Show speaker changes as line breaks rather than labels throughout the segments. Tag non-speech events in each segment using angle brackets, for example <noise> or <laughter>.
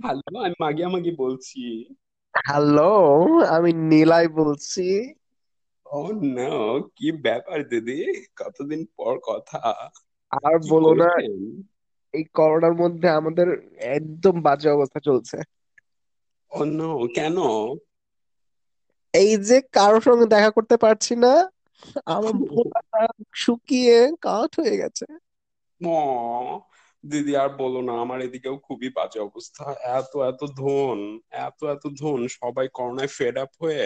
Hello আমি মাগি বলছি।
হ্যালো আমি নীলাই বলছি।
ও নো কি ব্যাপার দিদি? কতদিন পর কথা।
আর বলো না এই করোনার মধ্যে আমাদের একদম বাজে অবস্থা চলছে।
ও নো কেন?
এই যে কারোর সঙ্গে দেখা করতে পারছি না আমার <laughs> শুকিয়ে কাঠ হয়ে গেছে।
দিদি আর বলো না আমার এদিকেও খুবই বাজে অবস্থা। এত এত ধন এত এত ধন সবাই করোনায় ফেড আপ হয়ে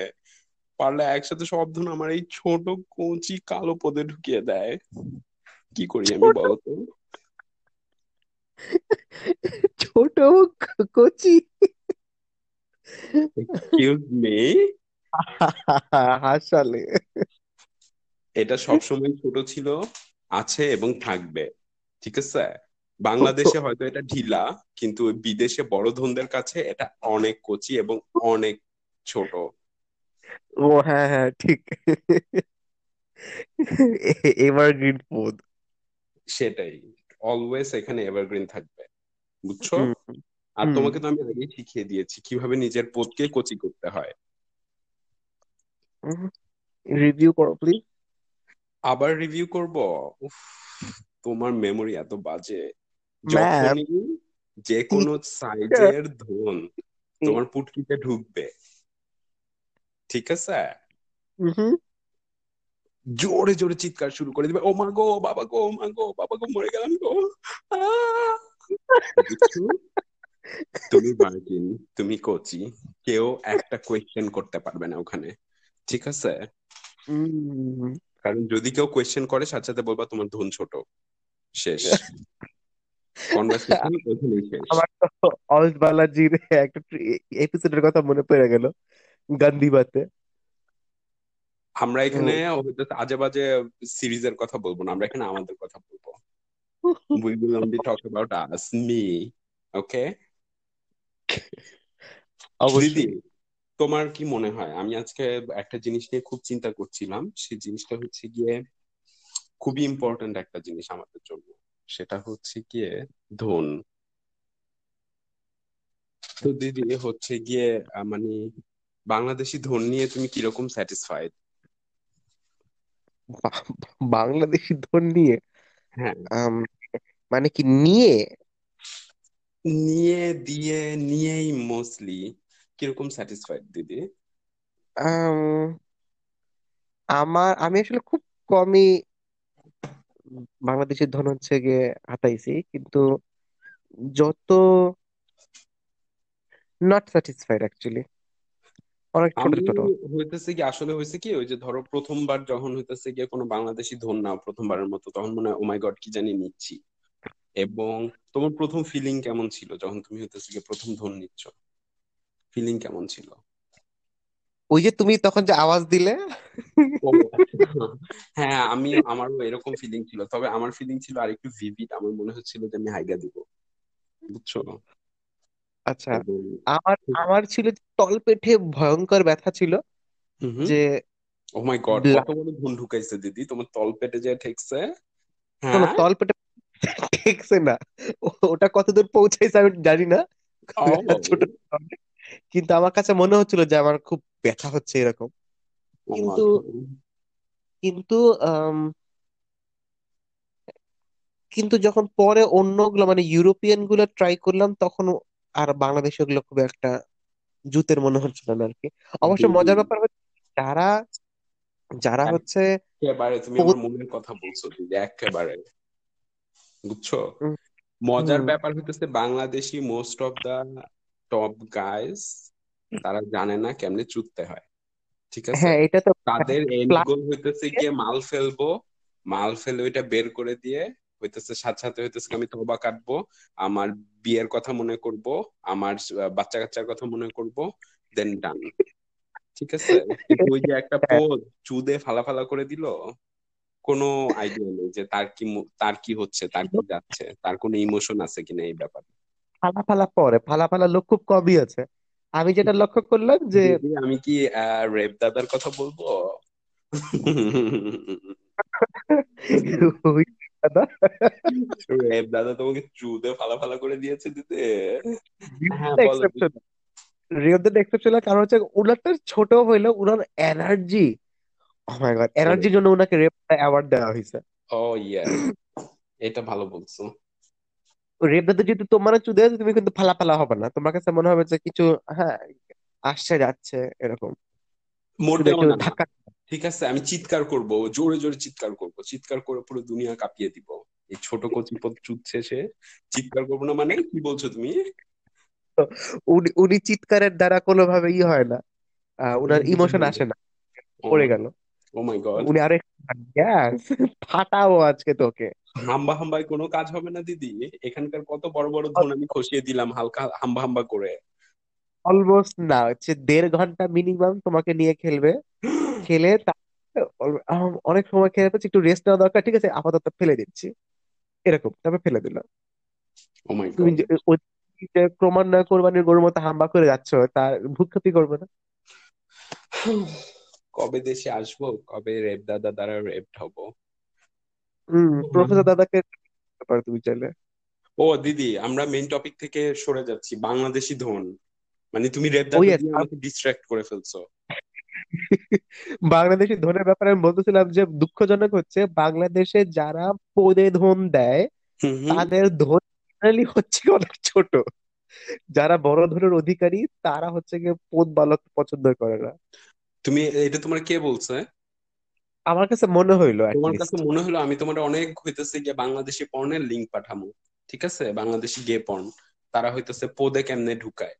পারলে একসাথে সব ধন আমার এই ছোট কচি কালো পদে ঢুকিয়ে দেয়। কি করি আমি
ছোট
বলো তো?
ছোট কচি।
এক্সকিউজ মি
হাসালে।
এটা সবসময় ছোট ছিল আছে এবং থাকবে ঠিক আছে? বাংলাদেশে হয়তো এটা ঢিলা কিন্তু বিদেশে বড় ধনদের কাছে এটা অনেক কচি এবং অনেক ছোট।
ও হ্যাঁ হ্যাঁ ঠিক। এভারগ্রিন পদ।
সেটাই। অলওয়েজ এখানে এভারগ্রিন থাকবে বুঝছ? আর তোমাকে তো আমি আগেই শিখিয়ে দিয়েছি কীভাবে নিজের পদকে কচি করতে হয়।
রিভিউ করো প্লিজ
আবার রিভিউ করব? উফ তোমার মেমোরি এত বাজে। যখনই যে কোনো <laughs> সাইজের ধন তোমার পুটকিতে ঢুকবে। ঠিক আছে?
হুম
জোরে জোরে চিৎকার শুরু করে দিবে ও মা গো বাবা গো মা গো বাবা গো মরে গেলাম গো! তুমি ভার্জিন তুমি কোচি কেউ একটা কোয়েশ্চেন করতে পারবে না ওখানে। ঠিক আছে?
হুম
কারণ যদি কেউ কোয়েশ্চেন করে সাথে সাথে বলবা তোমার ধন ছোট। শেষ। কনভারসেশন ওখানেই <laughs> শেষ।
আমার তো অলস বালাজির একটা এপিসোডের কথা মনে পড়ে গেল
আমরা এখানে আজে বাজে সিরিজের কথা বলব না আমরা এখানে আমাদের কথা বলব। <laughs> We will only talk about us me okay? দিদি
অবশ্যই
তোমার কি মনে হয়? আমি আজকে একটা জিনিস নিয়ে খুব চিন্তা করছিলাম সেই জিনিসটা হচ্ছে গিয়ে খুবই ইম্পর্ট্যান্ট একটা জিনিস আমাদের জন্য। সেটা হচ্ছে গিয়ে ধন। তো দিদি হচ্ছে গিয়ে মানে বাংলাদেশি ধন নিয়ে তুমি কীরকম স্যাটিসফাইড
বাংলাদেশি ধন নিয়ে?
হ্যাঁ।
মানে কি নিয়ে?
নিয়ে দিয়ে নিয়েই মোস্টলি কীরকম স্যাটিসফাইড দিদি?
আম, আমার আমি আসলে খুব কমই বাংলাদেশের ধন হচ্ছে গিয়ে হাতাইছি কিন্তু যত নট স্যাটিসফাইড অ্যাকচুয়ালি অনেক ছোট ছোট।
হইতেছে কি আসলে হয়েছে কি ওই যে ধরো প্রথমবার যখন হইতেছে গিয়ে কোনো বাংলাদেশি ধন নাও প্রথমবারের মতো তখন মনে হয় ও মাই গড কি জানি নিচ্ছি? এবং তোমার প্রথম ফিলিং কেমন ছিল যখন তুমি হইতেছে গিয়ে প্রথম ধন নিচ্ছ? ফিলিং কেমন ছিল?
ওই যে তুমি তখন যে আওয়াজ দিলে?
হ্যাঁ আমি আমারও এরকম ফিলিং ছিল। তবে আমার ফিলিং ছিল আরেকটু ভিভিড আমার মনে হচ্ছিল যে আমি হাইগা দিব। বুঝছ?
আচ্ছা আমার আমার ছিল তলপেটে ভয়ঙ্কর ব্যথা ছিল যে
ও মাই গড কত বড় ঢুকাইছে দিদি? তোমার তলপেটে যে ঠেকছে হ্যাঁ?
তলপেটে <laughs> ঠেকছে না। ওটা কতদূর পৌঁছাইছে আমি জানি না। <laughs> ছোট কিন্তু আমার কাছে মনে হচ্ছিল যে আমার খুব ব্যথা হচ্ছে এরকম। কিন্তু কিন্তু আম, কিন্তু যখন পরে অন্যগুলো মানে ইউরোপিয়ানগুলো ট্রাই করলাম তখন আর বাংলাদেশি গুলো খুব একটা জুতের মনে হচ্ছিল না আর কি অবশ্য মজার ব্যাপার হচ্ছে যারা যারা হচ্ছে
একেবারে তুমি আমার মনের কথা বলছো দিদি একেবারে। বুঝছ? মজার
হুম,
ব্যাপার হইতেছে Bangladeshi most of the top guys তারা জানে না কেমনে চুদতে হয়। ঠিক আছে?
হ্যাঁ এটা তো
তাদের এন্ড গোল হইতেছে গিয়ে মাল ফেলব মাল ফেলে ওইটা বের করে দিয়ে হইতেছে সাথে সাথে হইতেছে আমি তবা কাটবো আমার বিয়ের কথা মনে করব আমার বাচ্চা কাচ্চার কথা মনে করব দেন ডান ঠিক আছে? ওই যে একটা <laughs> পোজ চুদে ফালা ফালা করে দিল কোনো আইডিয়া নেই যে তার কি তার কি হচ্ছে তার কি যাচ্ছে তার কোনো ইমোশন আছে কিনা এই ব্যাপারে।
ফালা ফালা পরে ফালা ফালা লোক খুব কমই আছে। আমি যেটা লক্ষ্য করলাম যে
আমি কি রেপ দাদার কথা বলব?
দাদা।
রেপ দাদা তোমাকে চুদে ফালা ফালা করে দিয়েছে দিতে। হ্যাঁ
রিওদের
বলো
এক্সেপশন কারণ হচ্ছে উনার ছোট হইলেও উনার এনার্জি ও মাই গড এনার্জির জন্য উনাকে রেপ অ্যাওয়ার্ড দেওয়া হয়েছে
ও ইয়া এটা ভালো বলছো।
রেপ দাদা যদি তোমার চুদে আছে, তুমি কিন্তু ফালা ফালা হবে না। তোমার কাছে মনে হবে যে কিছু হ্যাঁ আসছে যাচ্ছে এরকম। ধাক্কা
ঠিক আছে আমি চিৎকার করব জোরে জোরে চিৎকার করব। চিৎকার করে পুরো দুনিয়া কাঁপিয়ে দিব। এই ছোট কচিপদ চুদছে সে। চিৎকার করব না মানে? কি বলছো তুমি?
উনি উনি চিৎকারের দ্বারা কোনোভাবে ই হয় না। উনার ইমোশন আসে না। পড়ে গেল।
ও মাই গড
উনি আরেক গ্যাস ফাটাবো আজকে তোকে
হাম্বা হাম্বায় কোনো কাজ হবে না দিদি এখানকার কত বড় বড় ধন আমি খসিয়ে দিলাম হালকা হাম্বা হাম্বা করে
অলমোস্ট না হচ্ছে দেড় ঘণ্টা মিনিমাম তোমাকে নিয়ে খেলবে খেলে অনেক সময় খেলে হচ্ছে একটু রেস্ট নেওয়া দরকার ঠিক আছে আপাতত ফেলে দিচ্ছি এরকম তারপর ফেলে দিলাম তুমি যে ক্রমান্বয়ে কোরবানির গরুর মতো হাম্বা করে যাচ্ছ তার ভুক্তি করবে না
কবে দেশে আসব? কবে রেপ দাদা দ্বারা রেপ হব
হম প্রফেসর দাদাকে পারো তুমি চাইলে।
ও দিদি আমরা মেইন টপিক থেকে সরে যাচ্ছি বাংলাদেশি ধন। মানে তুমি রেপ দাদা দিয়ে আমাকে ডিস্ট্রাক্ট করে ফেলছো।
বাংলাদেশি ধনের ব্যাপারে আমি বলতেছিলাম যে দুঃখজনক হচ্ছে বাংলাদেশে যারা পদে ধন দেয় তাদের ধন হচ্ছে অনেক ছোট। যারা বড় ধনের অধিকারী তারা হচ্ছে গিয়ে পদ বালক পছন্দ করে না।
তুমি এটা তোমার কে বলছে?
আমার কাছে মনে হইল
তোমার কাছে মনে হলো আমি তোমার অনেক হইতেছে গিয়ে বাংলাদেশি পর্নের লিঙ্ক পাঠামু ঠিক আছে? বাংলাদেশি গে পর্ন তারা হইতেছে পদে কেমনে ঢুকায়?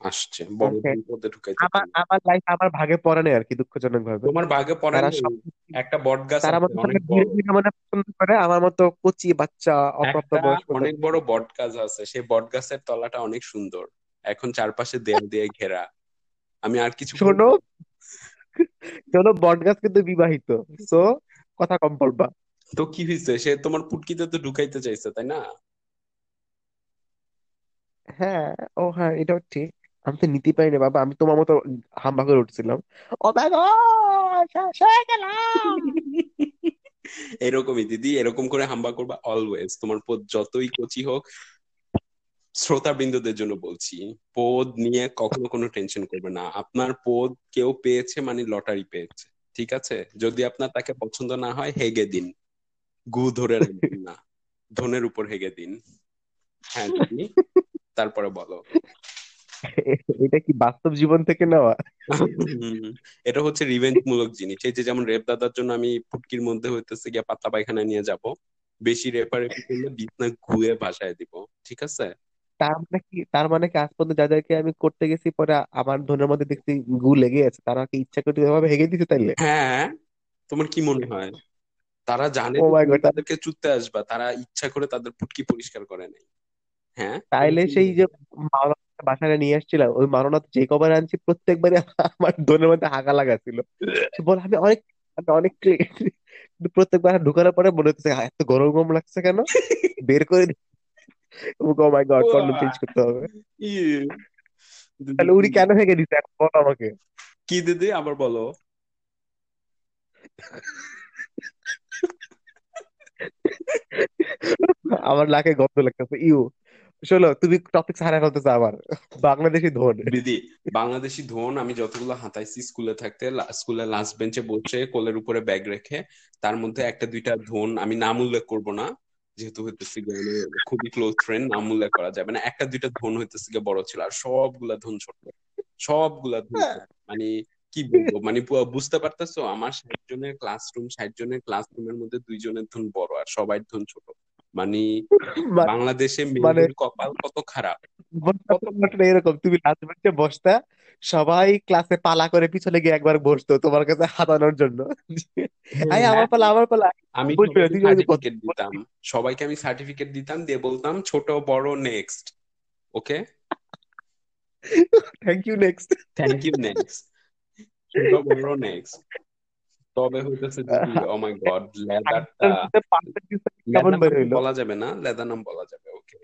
আসছে বড় পদে ঢুকাইতে
আমার
পারে।
আমার লাইফ আমার ভাগে পড়ে নেই আর কি দুঃখজনক ভাবে
তোমার ভাগে পড়ে
তারা
নাই?
সব
একটা বট গাছ
তারা
আছে
মনে
অনেক বড়।
মানে পছন্দ করে আমার মতো কচি বাচ্চা অপ্রাপ্ত
একটা
বয়স্ক
অনেক বড় বট গাছ আছে সেই বট গাছের তলাটা অনেক সুন্দর। এখন চারপাশে দেয়াল দিয়ে ঘেরা। আমি আর কিছু
শোনো। শোনো বটগাছ কিন্তু বিবাহিত সো কথা কম বলবা।
তো কি হয়েছে সে তোমার পুটকিতে তো ঢুকাইতে চাইছে তাই না?
হ্যাঁ ও হ্যাঁ এটাও ঠিক। আমি তো নিতে পারিনি বাবা। আমি তোমার মতো হাম্বা করে উঠছিলাম। ও
এরকমই দিদি এরকম করে হাম্বা করবা অলওয়েজ তোমার পদ যতই কচি হোক শ্রোতাবৃন্দদের জন্য বলছি পদ নিয়ে কখনো কোনো টেনশন করবে না। আপনার পদ কেউ পেয়েছে মানে লটারি পেয়েছে ঠিক আছে? যদি আপনার তাকে পছন্দ না হয় হেগে দিন। গু ধরে রাখবেন না। ধনের উপর হেগে দিন। হ্যাঁ দিদি? তারপরে বলো।
এটা কি বাস্তব জীবন থেকে নেওয়া?
হুম, এটা হচ্ছে রিভেঞ্জ মূলক জিনিস। এই যে যেমন রেপ দাদার জন্য আমি ফুটকির মধ্যে হইতেছে গিয়ে পাতলা পায়খানা নিয়ে যাব বেশি রেপারেপি করলে বিছনা ঘুয়ে ভাসায় দিব ঠিক আছে?
তার মানে কি তার মানে কি আজ পর্যন্ত যাদেরকে আমি করতে গেছি পরে আমার ধনের মধ্যে দেখছি গু লেগে আছে তারা কি ইচ্ছা করে এভাবে হেগে দিছে তাইলে?
হ্যাঁ তোমার কি মনে হয়? তারা জানে
ও
যে
মাই
তুমি
গড
তাদেরকে চুদতে আসবা তারা ইচ্ছা করে তাদের ফুটকি পরিষ্কার করে নাই। হ্যাঁ? তোমার
তাইলে
কি
সেই যে মাওলানা বাসায় নিয়ে আসছিলাম ওই মাওলানা যে কবার আনছি প্রত্যেকবারই আমার ধনের মধ্যে হাগা লাগা ছিল সে বলে আমি অনেক আমি অনেক। কিন্তু প্রত্যেকবার ঢুকানোর পরে মনে হচ্ছে "হ্যাঁ, এত গরম গরম লাগছে কেন? বের করে oh my god condom change করতে হবে। তাহলে উনি কেন দিছে এখন বলো আমাকে।
কি দিদি? আবার বলো।
আমার নাকে গন্ধ লাগতেছে। ইউ শোনো তুমি টপিক হারা ফেলতেছো আবার। বাংলাদেশি ধোন।
দিদি বাংলাদেশি ধোন আমি যতগুলো হাতাইছি স্কুলে থাকতে স্কুলে লাস্ট বেঞ্চে বসে কোলের উপরে ব্যাগ রেখে তার মধ্যে একটা দুইটা ধোন আমি নাম উল্লেখ করব না। যেহেতু হইতেছে গিয়ে মানে খুবই ক্লোজ ফ্রেন্ড নাম উল্লেখ করা যাবে না একটা দুইটা ধন হইতেছে গিয়ে বড় ছিল আর সবগুলা ধন ছোট। সবগুলা ধন মানে কি বলব? মানে বুঝতে পারতেছো? আমার ষাট জনের ক্লাসরুম ষাট জনের ক্লাসরুমের মধ্যে দুইজনের ধন বড় আর সবাই ধন ছোট। মানে
মানে
বাংলাদেশে
মানে
মেয়েদের কপাল কত খারাপ?
এরকম তুমি লাস্ট বেঞ্চে বসতা সবাই ক্লাসে পালা করে পিছনে গিয়ে একবার বসতো তোমার কাছে হাতানোর জন্য আই
হ্যাঁ
আমার পালা আমার পালা
আমি সার্টিফিকেট দিতাম সবাইকে আমি সার্টিফিকেট দিতাম দিয়ে বলতাম ছোট বড় next okay
thank you next
thank you next ছোট বড় নেক্সট তবে হইতেছে ও মাই গড লেদারটা
কেমন
লেদার
বের
নাম
হইল
বলা যাবে না লেদার নাম বলা যাবে ওকে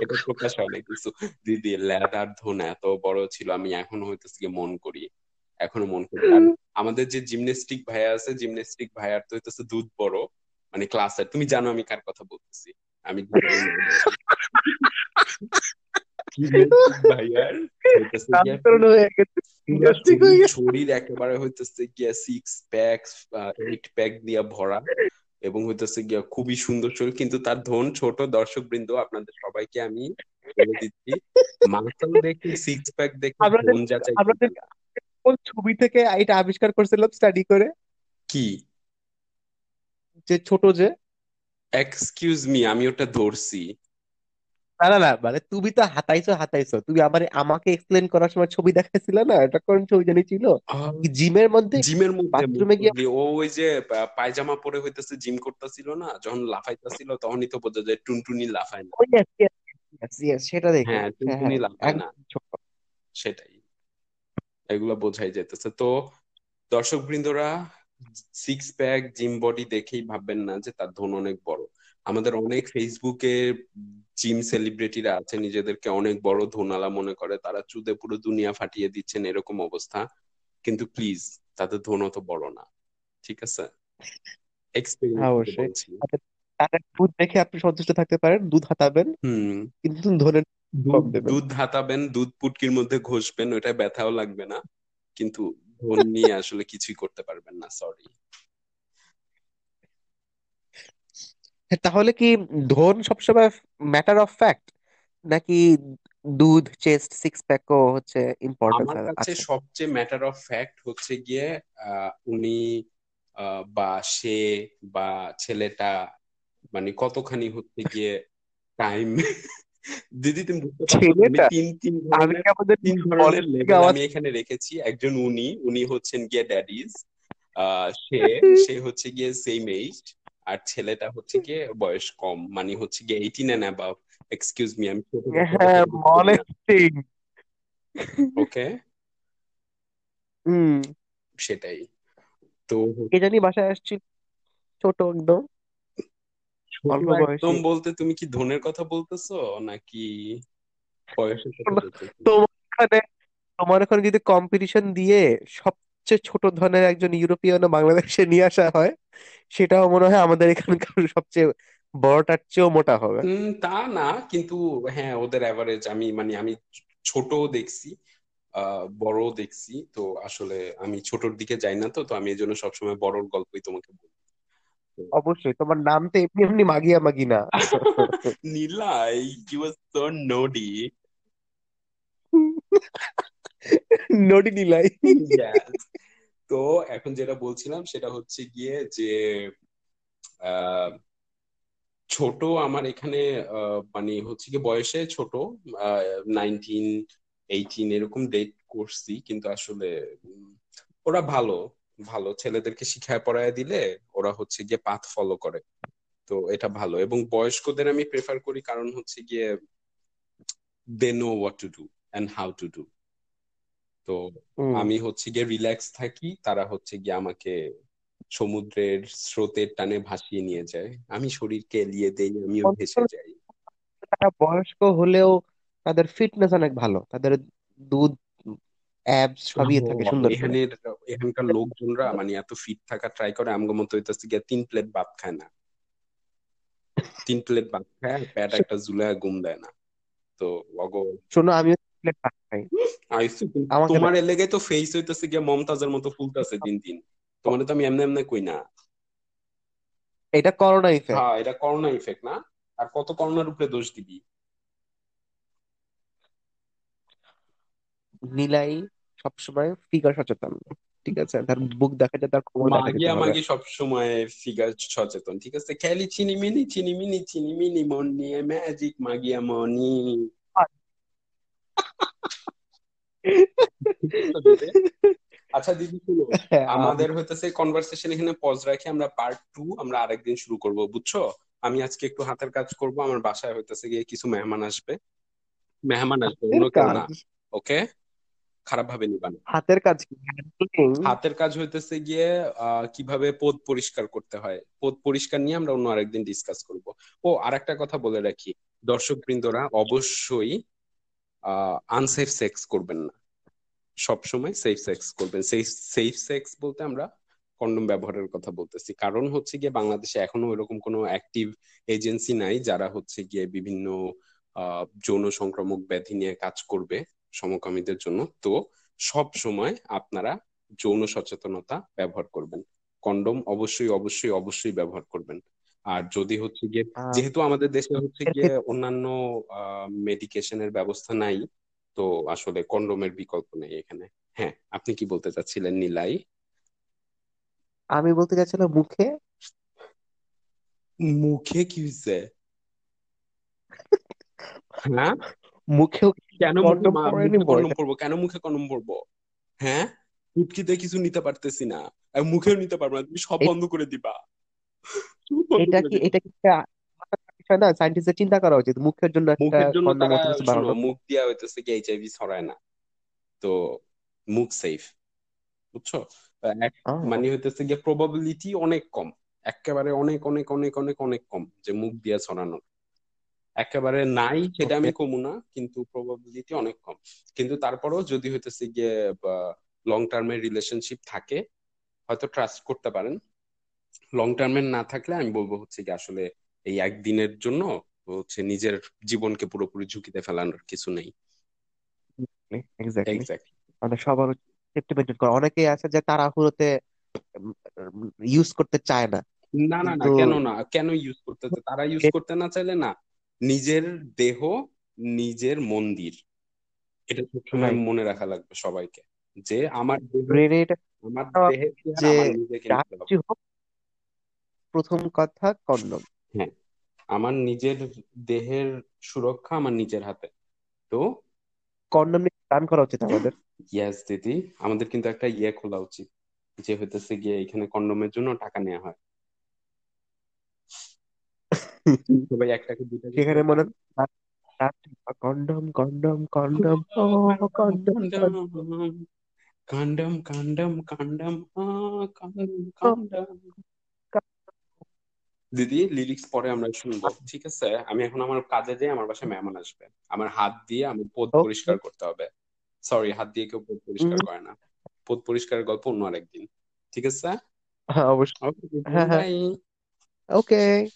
এটা প্রকাশ হয় না কিছু দিদি লেদার ধন এত বড় ছিল আমি এখন হইতেছে গিয়ে মন করি। এখনও মন করি। আমাদের যে জিমন্যাস্টিক ভাইয়া আছে জিমন্যাস্টিক ভাইয়ার তো হইতেছে দুধ বড় মানে ক্লাসের তুমি জানো আমি কার কথা বলতেছি? আমি ভাইয়ার শরীর শরীর একেবারে হইতেছে গিয়া সিক্স প্যাক এইট প্যাক দিয়া ভরা। এবং হইতেছে গিয়া খুবই সুন্দর শরীর। কিন্তু তার ধন ছোট দর্শক বৃন্দ আপনাদের সবাইকে আমি বলে দিচ্ছি। মাংসল দেখে সিক্স প্যাক দেখে ধন যাচাই।
কোন ছবি থেকে এটা আবিষ্কার করেছিলাম স্টাডি করে?
কি?
যে ছোট যে?
এক্সকিউজ মি আমি ওটা ধরছি।
না না না মানে তুমি তো হাতাইছো হাতাইছো। তুমি আমার আমাকে এক্সপ্লেন করার সময় ছবি দেখাইছিলে না? এটা কোন ছবি জানি ছিল? জিমের মধ্যে?
জিমের মধ্যে
বাথরুমে গিয়ে
ও ওই যে পায়জামা পরে হইতেছে জিম করতেছিল না? যখন লাফাইতেছিল তখনই তো বোঝা যায় টুনটুনি লাফায় না।
Yes, সেটা দেখে।
হ্যাঁ
হ্যাঁ
টুনটুনি
হ্যাঁ
লাফায় না। সেটাই। এগুলো বোঝাই যেতেছে তো দর্শক বৃন্দরা সিক্স প্যাক জিম বডি দেখেই ভাববেন না যে তার ধন অনেক বড়। আমাদের অনেক ফেসবুকে জিম সেলিব্রিটিরা আছে নিজেদেরকে অনেক বড় ধোনালা মনে করে তারা চুদে পুরো দুনিয়া ফাটিয়ে দিচ্ছেন এরকম অবস্থা। কিন্তু প্লিজ তাদের ধোন অত বড় না ঠিক আছে?
হ্যাঁ দুধ দেখে আপনি সন্তুষ্ট থাকতে পারেন দুধ হাতাবেন
হুম।
কিন্তু দেবেন।
দুধ হাতাবেন দুধ পুটকির মধ্যে ঘষবেন ওটা ব্যথাও লাগবে না কিন্তু ধোন নিয়ে আসলে কিছুই করতে পারবেন না সরি
তাহলে কি ধন সবসময় ম্যাটার অফ ফ্যাক্ট নাকি দুধ চেস্ট সিক্স প্যাকও হচ্ছে ইম্পর্টেন্স
আমার কাছে
আছে
সবচেয়ে ম্যাটার অফ ফ্যাক্ট হচ্ছে গিয়ে আহ, উনি আহ, বা সে বা ছেলেটা মানে কতখানি হচ্ছে গিয়ে টাইম <laughs> দিদি তুমি বুঝতে পারছ? আমি
ছেলেটা?
তিন তিন
আমি
ধরনের
কি আমাদের
তিন ধরনের
থেকে
লেভেল
আওয়াজ
আমি এখানে রেখেছি। একজন উনি উনি হচ্ছেন গিয়ে ড্যাডিজ আহ সে <laughs> সে হচ্ছে গিয়ে সেম এজ আর ছেলেটা হচ্ছে গিয়ে বয়স কম মানে হচ্ছে গিয়ে eighteen and above excuse me আমি ছোট
হ্যাঁ
কথা
মলেস্টিং
ওকে
হুম।
সেটাই। তো
কে জানি বাসায় আসছিল ছোট একদম।
একদম বলতে তুমি কি ধনের কথা বলতেছো নাকি বয়সের কথা বলতেছো?
তোমার ওখানে তোমার ওখানে যদি কম্পিটিশন দিয়ে সবচেয়ে ছোট ধরনের একজন ইউরোপিয়ান বাংলাদেশে নিয়ে আসা হয় সেটাও মনে হয় আমাদের এখানকার সবচেয়ে বড়টার চেয়েও মোটা হবে।
তা না কিন্তু হ্যাঁ ওদের অ্যাভারেজ আমি মানে আমি ছোট দেখছি বড় দেখছি তো আসলে আমি ছোটর দিকে যাই না তো তো আমি এই জন্য সবসময় বড়র গল্পই তোমাকে বলি।
অবশ্যই তোমার নাম তো এমনি এমনি মাগিয়া মাগি না <laughs> <laughs>
নীলাই ইউ আর সো নোডি
নডি নিলাই.
তো এখন যেটা বলছিলাম সেটা হচ্ছে গিয়ে যে ছোট আমার এখানে মানে হচ্ছে কি বয়সে ছোট নাইনটিন এইটিন এরকম ডেট করছি, কিন্তু আসলে ওরা ভালো ভালো ছেলেদেরকে শিখায় পড়ায় দিলে ওরা হচ্ছে গিয়ে পাথ ফলো করে। তো এটা ভালো। এবং বয়স্কদের আমি প্রেফার করি কারণ হচ্ছে গিয়ে they know what to do and how to do তো আমি হচ্ছে গিয়ে রিল্যাক্স থাকি তারা হচ্ছে গিয়ে আমাকে সমুদ্রের স্রোতের টানে ভাসিয়ে নিয়ে যায়। আমি শরীরকে এলিয়ে দেই আমিও ভেসে যাই।
তারা বয়স্ক হলেও তাদের ফিটনেস অনেক ভালো। তাদের দুধ অ্যাবস সবই থাকে সুন্দর
এখানের এখানকার লোকজনরা মানে এত ফিট থাকা ট্রাই করে আমগো মতো হইতেছে গিয়ে তিন প্লেট ভাত খায় না। তিন প্লেট ভাত খায় পেট একটা জুলায় ঘুম দেয় না। তো অগো
শোনো খাই
আইসু তোমার তো ফেস হইতেছে গিয়ে মমতাজের মতো ফুলতেছে দিন দিন। তোমার তো আমি এমনি এমনি কই না।
এটা করোনা ইফেক্ট
হ্যাঁ এটা করোনা ইফেক্ট না। আর কত করোনার উপরে দোষ দিবি?
নিলাই সবসময় ফিগার সচেতন ঠিক আছে? তার বুক দেখা যায় তার কোমর দেখা হবে
মাগি সবসময় ফিগার সচেতন ঠিক আছে? খেলি চিনি মিনি চিনি মিনি চিনি মিনি মন নিয়ে ম্যাজিক মাগিয়া মনি? আচ্ছা দিদি শুনো।
হ্যাঁ,
আমাদের হইতেছে কনভারসেশন এখানে পজ রাখি আমরা পার্ট টু আমরা আরেকদিন শুরু করব বুঝছ? আমি আজকে একটু হাতের কাজ করব আমার বাসায় হইতেছে গিয়ে কিছু মেহমান আসবে। মেহমান আসবে অন্য কেউ না ওকে? খারাপ ভাবে নিবা না।
হাতের কাজ কি?
হাতের কাজ হইতেছে গিয়ে আহ কীভাবে পদ পরিষ্কার করতে হয়? পদ পরিষ্কার নিয়ে আমরা অন্য আরেকদিন ডিসকাস করব। ও আরেকটা কথা বলে রাখি। দর্শক বৃন্দরা অবশ্যই আনসেফ সেক্স করবেন না। সব সময় সেফ সেক্স করবেন। সেফ সেফ সেক্স বলতে আমরা কন্ডম ব্যবহারের কথা বলতেছি। কারণ হচ্ছে গিয়ে বাংলাদেশে এখনও এরকম কোনো অ্যাক্টিভ এজেন্সি নাই যারা হচ্ছে গিয়ে বিভিন্ন যৌন সংক্রামক ব্যাধি নিয়ে কাজ করবে সমকামীদের জন্য। তো সব সময় আপনারা যৌন সচেতনতা ব্যবহার করবেন। কন্ডম অবশ্যই অবশ্যই অবশ্যই ব্যবহার করবেন। আর যদি হচ্ছে গিয়ে যেহেতু আমাদের দেশে হচ্ছে গিয়ে অন্যান্য মেডিকেশনের ব্যবস্থা নাই তো আসলে কন্ডোমের বিকল্প নেই এখানে। হ্যাঁ আপনি কি বলতে চাচ্ছিলেন নীলাই?
আমি বলতে চাচ্ছিলাম মুখে।
মুখে কি হয়েছে হ্যাঁ?
মুখেও
কেন মুখে
কন্ডম
মুখে পরবো? কেন মুখে কন্ডম পরবো? হ্যাঁ? ফুটকিতে কিছু নিতে পারতেছি না। মুখেও নিতে পারব না। তুমি সব বন্ধ করে দিবা।
এটা কি এটা কি একটা বিষয় না? সায়েন্টিস্টদের চিন্তা করা উচিত। মুখের জন্য একটা
মুখের জন্য
কন্ডম
তারা
অত কিছু
শোনো
বানানো
মুখ দিয়া হইতেছে কি এইচআইভি ছড়ায় না। তো মুখ সেফ বুঝছ? এক-
আহ,
মানে হইতেছে গিয়ে প্রবাবিলিটি অনেক কম। একেবারে অনেক অনেক অনেক অনেক অনেক কম যে মুখ দিয়ে ছড়ানোর। একেবারে নাই সেটা আমি
ওকে
কমু না কিন্তু প্রবাবিলিটি অনেক কম। কিন্তু তারপরেও যদি হইতেছে গিয়ে লং টার্মের রিলেশনশিপ থাকে হয়তো ট্রাস্ট করতে পারেন। লং টার্মের না থাকলে আমি বলব হচ্ছে কি আসলে এই একদিনের জন্য হচ্ছে নিজের জীবনকে পুরোপুরি ঝুঁকিতে ফেলানোর কিছু নেই।
এক্স্যাক্টলি
এক্স্যাক্টলি
মানে সবার সেফটি মেনটেন করা। অনেকেই আছে যে তাড়াহুড়োতে ইউজ করতে চায় না।
না না না কেন না? কেন ইউজ করতেছে তারা ইউজ করতে না চাইলে না নিজের দেহ নিজের মন্দির এটা সবসময় মনে রাখা লাগবে সবাইকে। যে আমার আমার দেহের
যে
নিজেকে
যা
নিতে হবে
কিছু হোক প্রথম কথা কন্ডম
হ্যাঁ আমার নিজের দেহের সুরক্ষা আমার নিজের হাতে। তো
কন্ডম নিয়ে প্ল্যান করা উচিত আমাদের।
ইয়াস দিদি আমাদের কিন্তু একটা ইয়ে খোলা উচিত যে হইতেছে গিয়ে এখানে কন্ডোমের জন্য টাকা নেওয়া হয়। সবাই এক টাকা দুই
সেখানে মনে কন্ডম কন্ডম কন্ডম ও condom
condom condom condom condom condom condom দিদি লিরিক্স পরে আমরা শুনব ঠিক আছে? আমি এখন আমার কাজে যাই আমার বাসায় মেহমান আসবে। আমার হাত দিয়ে আমি পদ পরিষ্কার করতে হবে। সরি হাত দিয়ে কেউ পদ পরিষ্কার করে না। পদ পরিষ্কারের গল্প অন্য আরেকদিন ঠিক আছে?
হ্যাঁ অবশ্যই। হ্যাঁ হ্যাঁ। ওকে